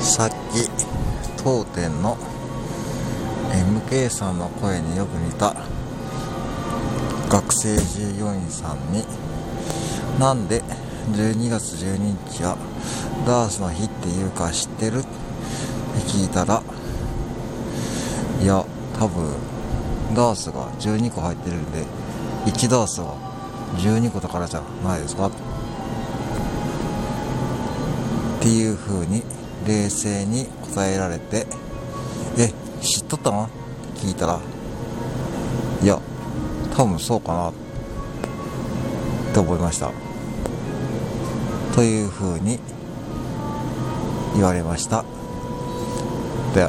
さっき当店の MK さんの声によく似た学生従業員さんになんで12月12日はダースの日っていうか知ってる？って聞いたらいや多分ダースが12個入ってるんで1ダースは12個だからじゃないですか？っていう風に冷静に答えられてえ知っとったのって聞いたら。いや多分そうかな。って思いました。というふうに言われました。で